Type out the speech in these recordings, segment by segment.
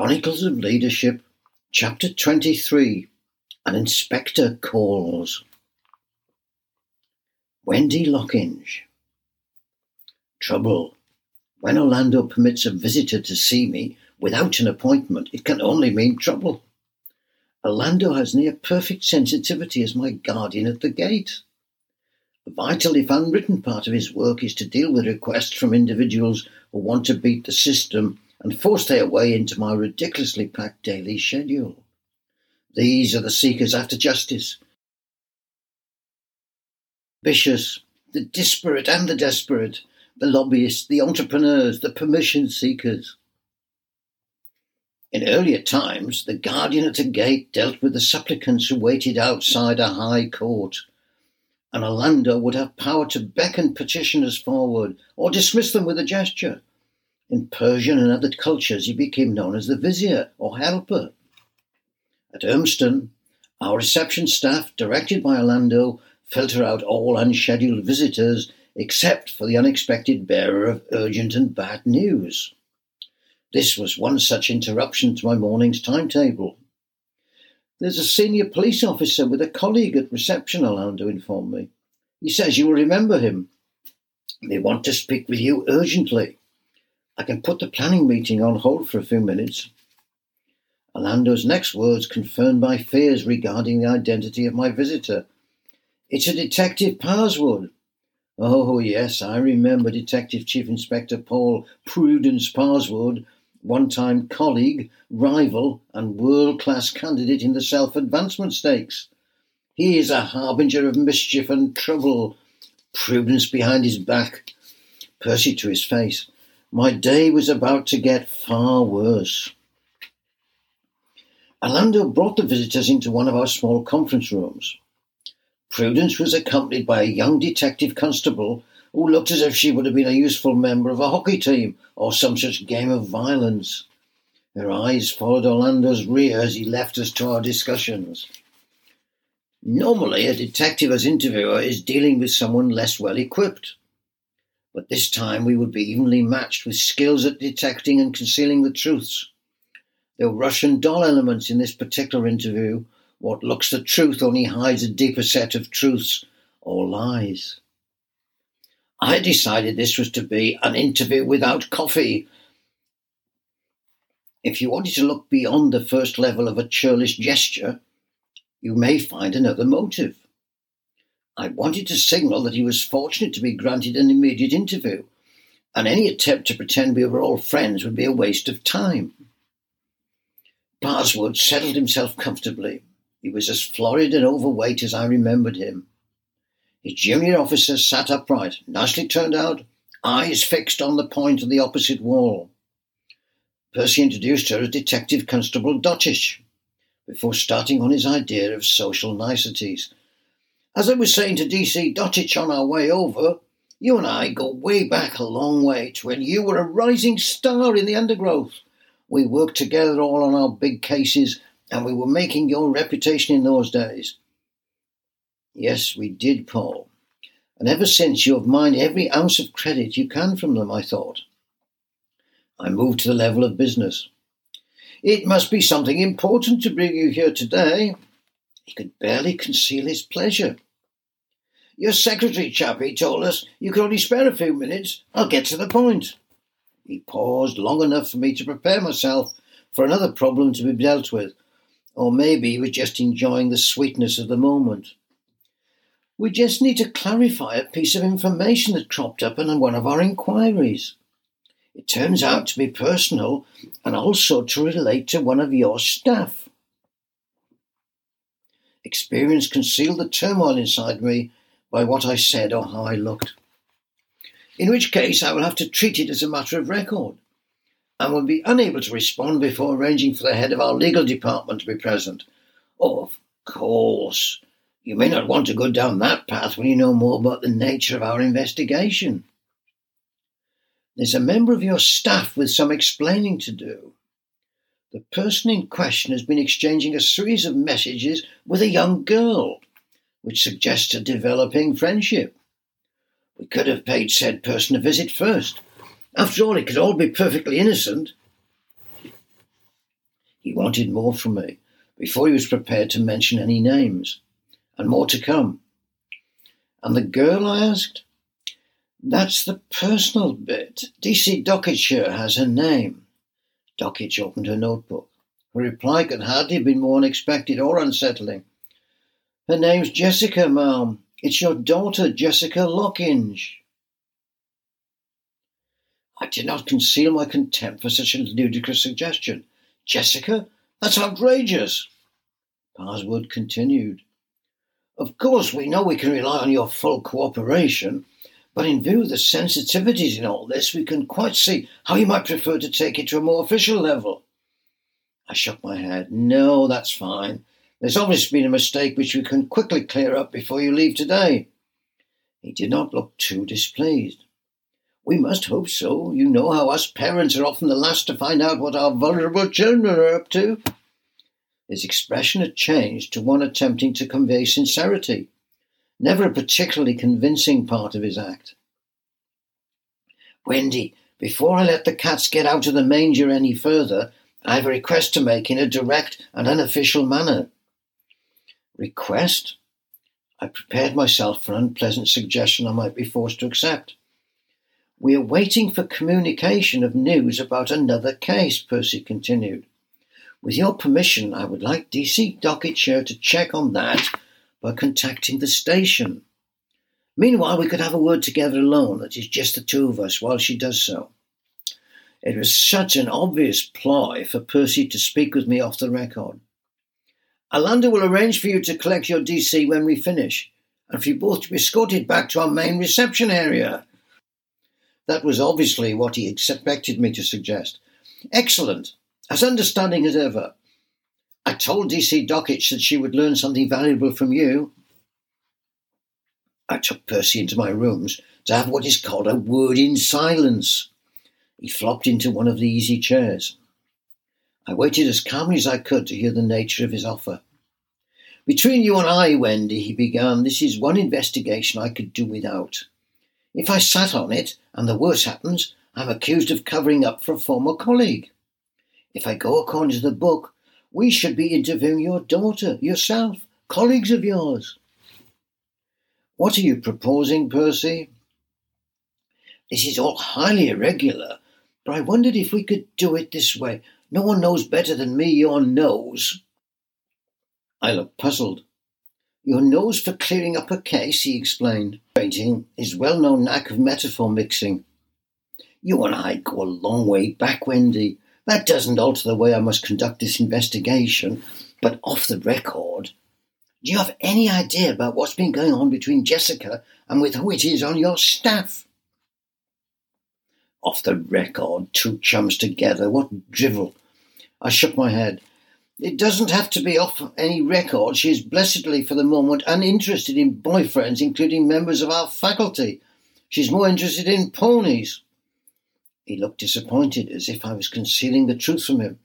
Chronicles of Leadership, Chapter 23 An Inspector Calls. Wendy Lockinge. Trouble. When Orlando permits a visitor to see me without an appointment, it can only mean trouble. Orlando has near perfect sensitivity as my guardian at the gate. A vital, if unwritten part of his work is to deal with requests from individuals who want to beat the system and force their way into my ridiculously packed daily schedule. These are the seekers after justice. Vicious, the disparate and the desperate, the lobbyists, the entrepreneurs, the permission seekers. In earlier times, the guardian at the gate dealt with the supplicants who waited outside a high court. And Orlando would have power to beckon petitioners forward or dismiss them with a gesture. In Persian and other cultures, he became known as the vizier or helper. At Urmston, our reception staff, directed by Orlando, filter out all unscheduled visitors except for the unexpected bearer of urgent and bad news. This was one such interruption to my morning's timetable. There's a senior police officer with a colleague at reception, Orlando informed me. He says you will remember him. They want to speak with you urgently. I can put the planning meeting on hold for a few minutes. Orlando's next words confirmed my fears regarding the identity of my visitor. It's a Detective Parrswoode. Oh, yes, I remember Detective Chief Inspector Paul Prudence Parrswoode, one time colleague, rival, and world class candidate in the self advancement stakes. He is a harbinger of mischief and trouble. Prudence behind his back, Percy to his face. My day was about to get far worse. Orlando brought the visitors into one of our small conference rooms. Prudence was accompanied by a young detective constable who looked as if she would have been a useful member of a hockey team or some such game of violence. Her eyes followed Orlando's rear as he left us to our discussions. Normally, a detective as interviewer is dealing with someone less well equipped but this time we would be evenly matched with skills at detecting and concealing the truths. There were Russian doll elements in this particular interview. What looks the truth only hides a deeper set of truths or lies. I decided this was to be an interview without coffee. If you wanted to look beyond the first level of a churlish gesture, you may find another motive. I wanted to signal that he was fortunate to be granted an immediate interview, and any attempt to pretend we were all friends would be a waste of time. Parrswoode settled himself comfortably. He was as florid and overweight as I remembered him. His junior officer sat upright, nicely turned out, eyes fixed on the point of the opposite wall. Percy introduced her as Detective Constable Dokic, before starting on his idea of social niceties as I was saying to DC Dokic on our way over, you and I go way back a long way to when you were a rising star in the undergrowth. We worked together all on our big cases, and we were making your reputation in those days. Yes, we did, Paul. And ever since you have mined every ounce of credit you can from them, I thought. I moved to the level of business. It must be something important to bring you here today. He could barely conceal his pleasure. Your secretary chappie told us, you could only spare a few minutes. I'll get to the point. He paused long enough for me to prepare myself for another problem to be dealt with, or maybe he was just enjoying the sweetness of the moment. We just need to clarify a piece of information that cropped up in one of our inquiries. It turns out to be personal and also to relate to one of your staff. Experience concealed the turmoil inside me by what I said or how I looked. In which case, I will have to treat it as a matter of record and will be unable to respond before arranging for the head of our legal department to be present. Of course. You may not want to go down that path when you know more about the nature of our investigation. There's a member of your staff with some explaining to do. The person in question has been exchanging a series of messages with a young girl, which suggests a developing friendship. We could have paid said person a visit first. After all, it could all be perfectly innocent. He wanted more from me before he was prepared to mention any names, and more to come. And the girl, I asked? That's the personal bit. DC Docketshire has her name. Dokic opened her notebook. Her reply could hardly have been more unexpected or unsettling. Her name's Jessica, ma'am. It's your daughter, Jessica Lockinge. I did not conceal my contempt for such a ludicrous suggestion. Jessica? That's outrageous. Parrswoode continued. Of course, we know we can rely on your full cooperation, but in view of the sensitivities in all this, we can quite see how you might prefer to take it to a more official level. I shook my head. No, that's fine. There's obviously been a mistake which we can quickly clear up before you leave today. He did not look too displeased. We must hope so. You know how us parents are often the last to find out what our vulnerable children are up to. His expression had changed to one attempting to convey sincerity, never a particularly convincing part of his act. Wendy, before I let the cats get out of the manger any further, I have a request to make in a direct and unofficial manner. Request? I prepared myself for an unpleasant suggestion I might be forced to accept. We are waiting for communication of news about another case, Percy continued. With your permission, I would like DC Docketshire to check on that by contacting the station. Meanwhile, we could have a word together alone, that is just the two of us, while she does so. It was such an obvious ploy for Percy to speak with me off the record. Orlando will arrange for you to collect your DC when we finish, and for you both to be escorted back to our main reception area. That was obviously what he expected me to suggest. Excellent, as understanding as ever. Told DC Dokic that she would learn something valuable from you. I took Percy into my rooms to have what is called a word in silence. He flopped into one of the easy chairs. I waited as calmly as I could to hear the nature of his offer. Between you and I, Wendy, he began, this is one investigation I could do without. If I sat on it, and the worst happens, I'm accused of covering up for a former colleague. If I go according to the book, we should be interviewing your daughter, yourself, colleagues of yours. What are you proposing, Percy? This is all highly irregular, but I wondered if we could do it this way. No one knows better than me your nose. I looked puzzled. Your nose for clearing up a case, he explained, painting his well known knack of metaphor mixing. You and I go a long way back, Wendy. That doesn't alter the way I must conduct this investigation, but off the record, do you have any idea about what's been going on between Jessica and with who it is on your staff? Off the record, two chums together, what drivel. I shook my head. It doesn't have to be off any record. She is blessedly, for the moment, uninterested in boyfriends, including members of our faculty. She's more interested in ponies. He looked disappointed, as if I was concealing the truth from him.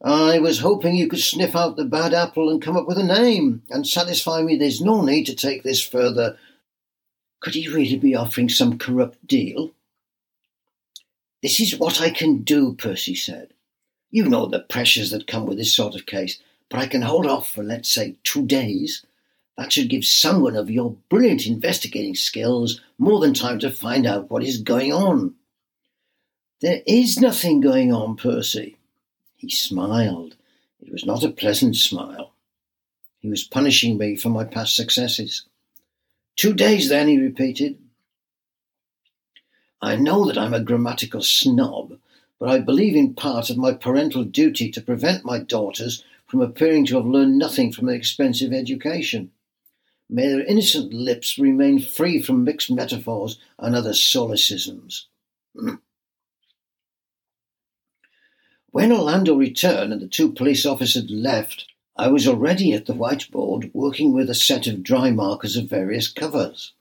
I was hoping you could sniff out the bad apple and come up with a name, and satisfy me there's no need to take this further. Could he really be offering some corrupt deal? This is what I can do, Percy said. You know the pressures that come with this sort of case, but I can hold off for, let's say, two days. That should give someone of your brilliant investigating skills more than time to find out what is going on. There is nothing going on, Percy. He smiled. It was not a pleasant smile. He was punishing me for my past successes. Two days then, he repeated. I know that I'm a grammatical snob, but I believe in part of my parental duty to prevent my daughters from appearing to have learned nothing from an expensive education. May their innocent lips remain free from mixed metaphors and other solecisms. when Orlando returned and the two police officers left, I was already at the whiteboard working with a set of dry markers of various covers.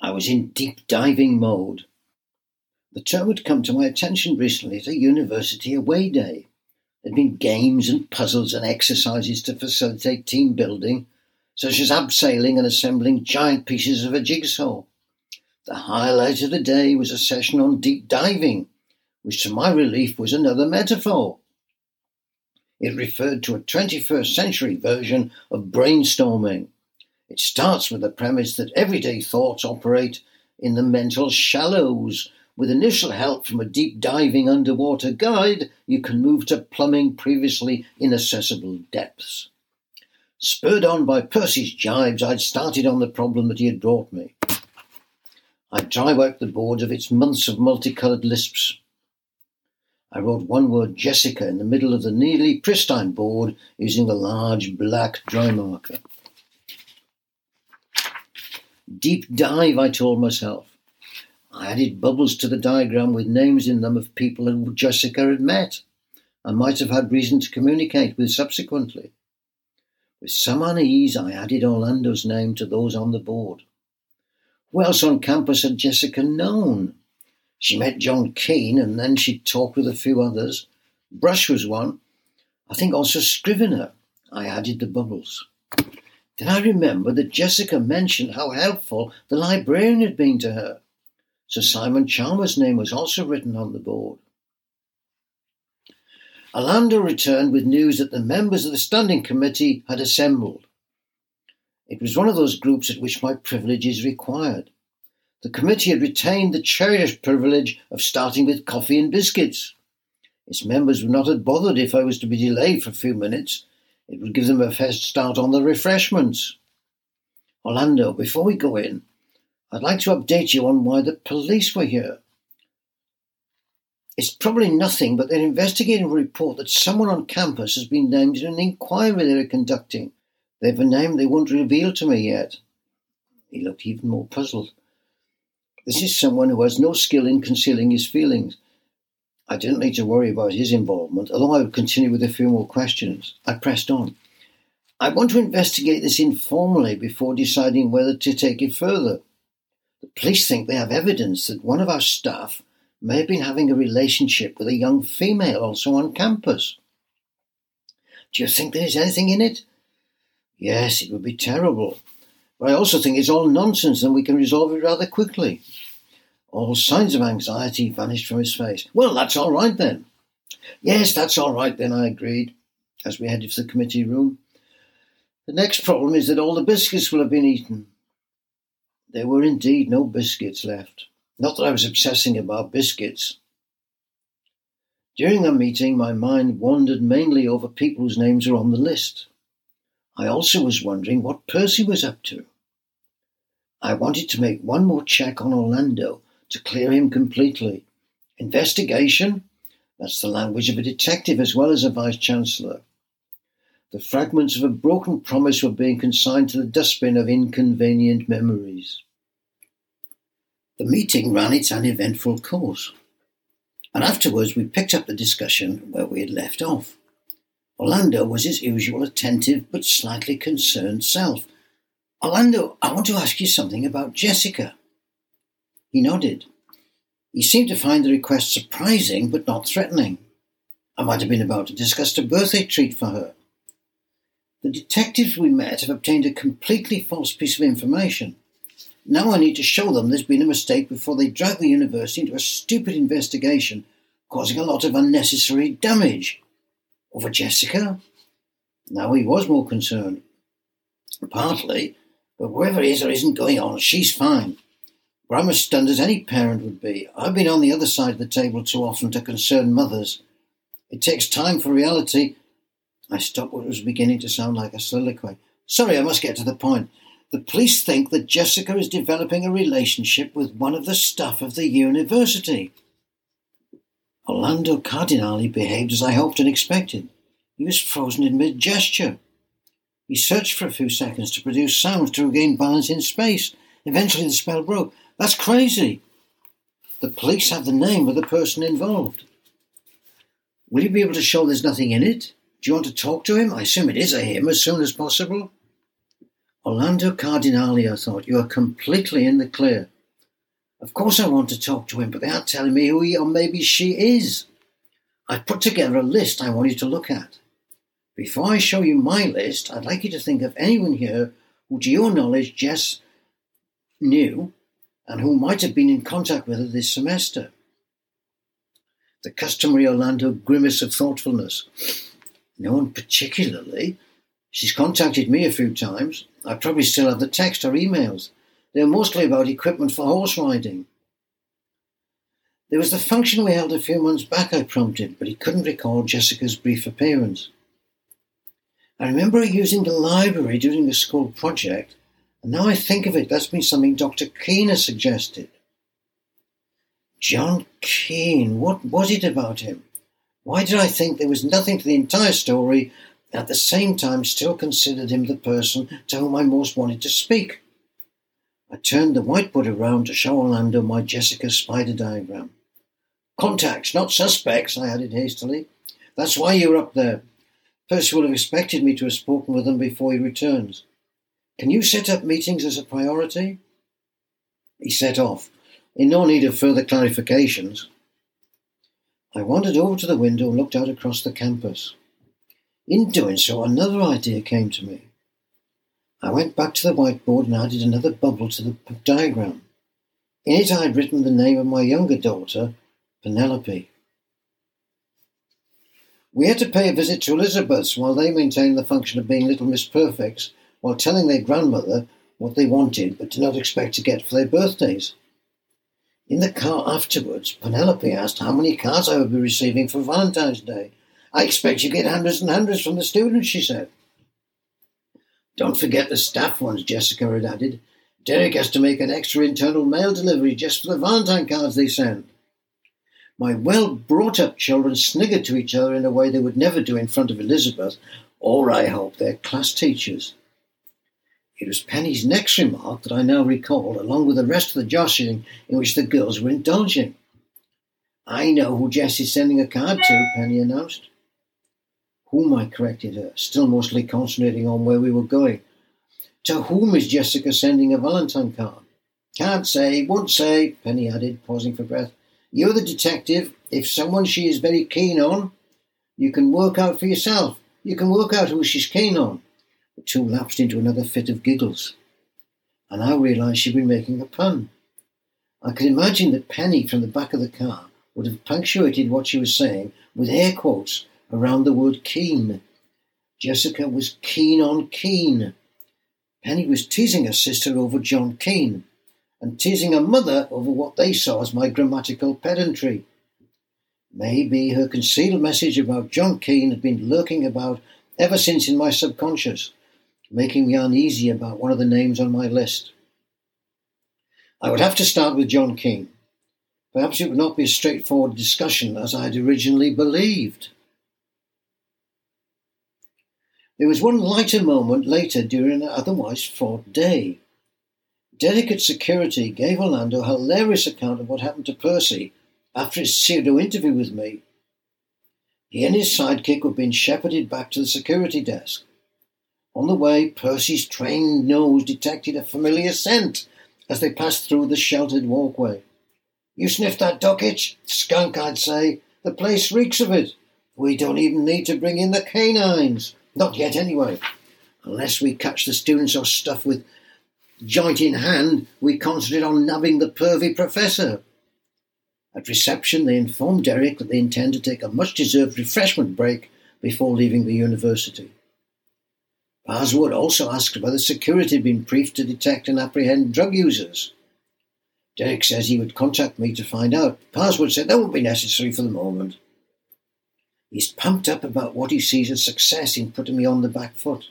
I was in deep diving mode. The term had come to my attention recently at a university away day. There had been games and puzzles and exercises to facilitate team building, such as abseiling and assembling giant pieces of a jigsaw. The highlight of the day was a session on deep diving, which to my relief was another metaphor. It referred to a 21st century version of brainstorming. It starts with the premise that everyday thoughts operate in the mental shallows. With initial help from a deep diving underwater guide, you can move to plumbing previously inaccessible depths. Spurred on by Percy's jibes, I'd started on the problem that he had brought me. I'd dry wiped the board of its months of multicoloured lisps. I wrote one word Jessica in the middle of the nearly pristine board using a large black dry marker. Deep dive, I told myself. I added bubbles to the diagram with names in them of people who Jessica had met and might have had reason to communicate with subsequently. With some unease, I added Orlando's name to those on the board. Who else on campus had Jessica known? She met John Keene and then she talked with a few others. Brush was one. I think also Scrivener. I added the bubbles. Then I remembered that Jessica mentioned how helpful the librarian had been to her. Sir Simon Chalmers' name was also written on the board. Orlando returned with news that the members of the Standing Committee had assembled. It was one of those groups at which my privilege is required. The committee had retained the cherished privilege of starting with coffee and biscuits. Its members would not have bothered if I was to be delayed for a few minutes. It would give them a fast start on the refreshments. Orlando, before we go in, I'd like to update you on why the police were here. It's probably nothing, but they're investigating a report that someone on campus has been named in an inquiry they're conducting. They've a name they won't reveal to me yet. He looked even more puzzled. This is someone who has no skill in concealing his feelings. I didn't need to worry about his involvement, although I would continue with a few more questions. I pressed on. I want to investigate this informally before deciding whether to take it further. The police think they have evidence that one of our staff may have been having a relationship with a young female also on campus. Do you think there is anything in it? Yes, it would be terrible. But I also think it's all nonsense and we can resolve it rather quickly. All signs of anxiety vanished from his face. Well, that's all right then. Yes, that's all right then, I agreed, as we headed for the committee room. The next problem is that all the biscuits will have been eaten. There were indeed no biscuits left. Not that I was obsessing about biscuits. During the meeting, my mind wandered mainly over people whose names were on the list. I also was wondering what Percy was up to. I wanted to make one more check on Orlando to clear him completely. Investigation? That's the language of a detective as well as a vice chancellor. The fragments of a broken promise were being consigned to the dustbin of inconvenient memories. The meeting ran its uneventful course, and afterwards we picked up the discussion where we had left off. Orlando was his usual attentive but slightly concerned self. Orlando, I want to ask you something about Jessica. He nodded. He seemed to find the request surprising but not threatening. I might have been about to discuss a birthday treat for her. The detectives we met have obtained a completely false piece of information. Now I need to show them there's been a mistake before they drag the university into a stupid investigation, causing a lot of unnecessary damage. Over Jessica? Now he was more concerned. Partly, but wherever is or isn't going on, she's fine. But I'm as stunned as any parent would be. I've been on the other side of the table too often to concern mothers. It takes time for reality. I stopped what was beginning to sound like a soliloquy. Sorry, I must get to the point. The police think that Jessica is developing a relationship with one of the staff of the university. Orlando Cardinali behaved as I hoped and expected. He was frozen in mid gesture. He searched for a few seconds to produce sounds to regain balance in space. Eventually, the spell broke. That's crazy. The police have the name of the person involved. Will you be able to show there's nothing in it? Do you want to talk to him? I assume it is a him as soon as possible. Orlando Cardinali, I thought, you are completely in the clear. Of course I want to talk to him, but they aren't telling me who he or maybe she is. I've put together a list I want you to look at. Before I show you my list, I'd like you to think of anyone here who, to your knowledge, Jess knew and who might have been in contact with her this semester. The customary Orlando grimace of thoughtfulness. No one particularly. She's contacted me a few times. I probably still have the text or emails. They're mostly about equipment for horse riding. There was the function we held a few months back, I prompted, but he couldn't recall Jessica's brief appearance. I remember using the library during the school project, and now I think of it, that's been something Dr. Keene suggested. John Keene, what was it about him? Why did I think there was nothing to the entire story, at the same time still considered him the person to whom I most wanted to speak? I turned the whiteboard around to show Orlando my Jessica spider diagram. Contacts, not suspects, I added hastily. That's why you're up there. Percy will have expected me to have spoken with them before he returns. Can you set up meetings as a priority? He set off, in no need of further clarifications. I wandered over to the window and looked out across the campus. In doing so, another idea came to me. I went back to the whiteboard and added another bubble to the diagram. In it I had written the name of my younger daughter Penelope. We had to pay a visit to Elizabeth's while they maintained the function of being little Miss Perfects while telling their grandmother what they wanted but did not expect to get for their birthdays. In the car afterwards, Penelope asked how many cards I would be receiving for Valentine's Day. I expect you get hundreds and hundreds from the students, she said. Don't forget the staff ones, Jessica had added. Derek has to make an extra internal mail delivery just for the Valentine cards they send. My well brought up children sniggered to each other in a way they would never do in front of Elizabeth, or I hope their class teachers. It was Penny's next remark that I now recalled, along with the rest of the joshing in which the girls were indulging. I know who Jessie's sending a card to, Penny announced. Whom I corrected her, still mostly concentrating on where we were going. To whom is Jessica sending a Valentine card? Can't say, won't say, Penny added, pausing for breath. You're the detective. If someone she is very keen on, you can work out for yourself. You can work out who she's keen on. The two lapsed into another fit of giggles. And I realised she'd been making a pun. I could imagine that Penny from the back of the car would have punctuated what she was saying with air quotes around the word keen. Jessica was keen on Keene. Penny was teasing her sister over John Keene and teasing her mother over what they saw as my grammatical pedantry. Maybe her concealed message about John Keene had been lurking about ever since in my subconscious, making me uneasy about one of the names on my list. I would have to start with John Keene. Perhaps it would not be a straightforward discussion as I had originally believed. There was one lighter moment later during an otherwise fraught day. Delicate security gave Orlando a hilarious account of what happened to Percy after his pseudo interview with me. He and his sidekick were being shepherded back to the security desk. On the way, Percy's trained nose detected a familiar scent as they passed through the sheltered walkway. You sniffed that Dokic? Skunk, I'd say. The place reeks of it. We don't even need to bring in the canines. Not yet, anyway. Unless we catch the students or stuff with Joint in hand, we concentrate on nabbing the pervy professor. At reception, they informed Derek that they intend to take a much deserved refreshment break before leaving the university. Parrswoode also asked whether security had been briefed to detect and apprehend drug users. Derek says he would contact me to find out. Parrswoode said that won't be necessary for the moment. He's pumped up about what he sees as success in putting me on the back foot.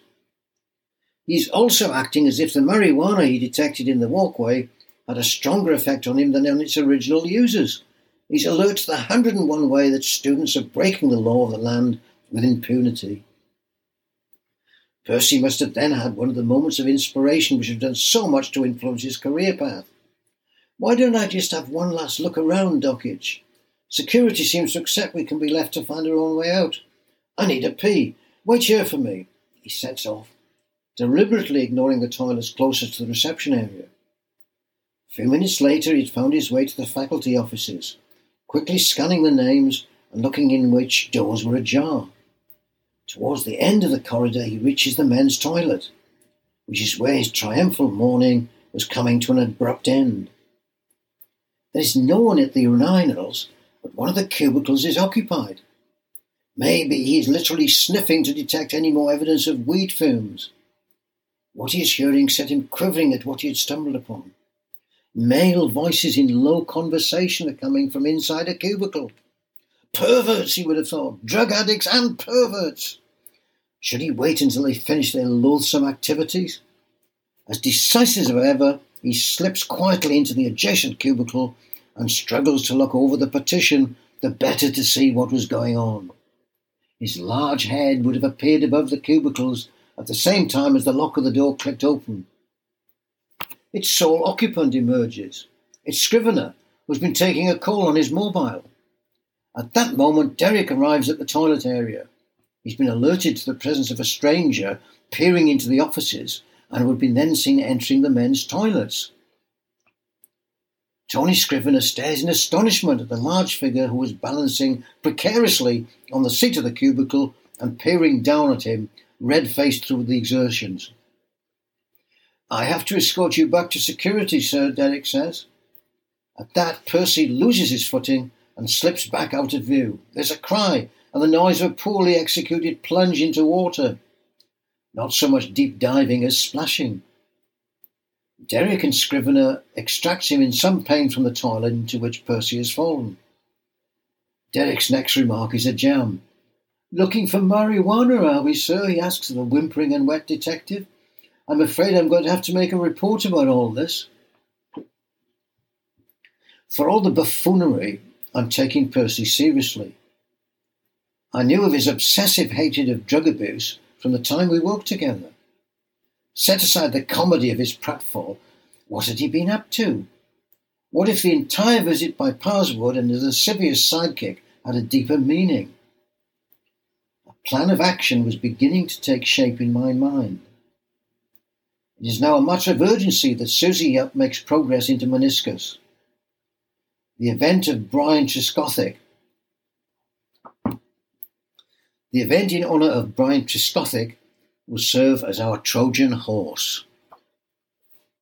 He's also acting as if the marijuana he detected in the walkway had a stronger effect on him than on its original users. He's alert to the 101 way that students are breaking the law of the land with impunity. Percy must have then had one of the moments of inspiration which have done so much to influence his career path. Why don't I just have one last look around, Dokic? Security seems to accept we can be left to find our own way out. I need a pee. Wait here for me. He sets off deliberately ignoring the toilets closest to the reception area. A few minutes later, he'd found his way to the faculty offices, quickly scanning the names and looking in which doors were ajar. Towards the end of the corridor, he reaches the men's toilet, which is where his triumphal morning was coming to an abrupt end. There is no one at the urinals, but one of the cubicles is occupied. Maybe he's literally sniffing to detect any more evidence of weed fumes. What he is hearing set him quivering at what he had stumbled upon. Male voices in low conversation are coming from inside a cubicle. Perverts, he would have thought. Drug addicts and perverts. Should he wait until they finish their loathsome activities? As decisive as ever, he slips quietly into the adjacent cubicle and struggles to look over the partition the better to see what was going on. His large head would have appeared above the cubicles at the same time as the lock of the door clicked open. Its sole occupant emerges. It's Scrivener, who's been taking a call on his mobile. At that moment, Derek arrives at the toilet area. He's been alerted to the presence of a stranger peering into the offices and would be then seen entering the men's toilets. Tony Scrivener stares in astonishment at the large figure who was balancing precariously on the seat of the cubicle and peering down at him, red faced through the exertions. I have to escort you back to security, sir, Derek says. At that, Percy loses his footing and slips back out of view. There's a cry and the noise of a poorly executed plunge into water. Not so much deep diving as splashing. Derek and Scrivener extracts him in some pain from the toilet into which Percy has fallen. Derek's next remark is a jam. Looking for marijuana, are we, sir? he asks of the whimpering and wet detective. I'm afraid I'm going to have to make a report about all this. For all the buffoonery, I'm taking Percy seriously. I knew of his obsessive hatred of drug abuse from the time we worked together. Set aside the comedy of his pratfall, what had he been up to? What if the entire visit by Parrswoode and his lascivious sidekick had a deeper meaning? A plan of action was beginning to take shape in my mind. It is now a matter of urgency that Susie Yupp makes progress into meniscus. The event of Brian Trescothick the event in honour of Brian Trescothick will serve as our Trojan horse.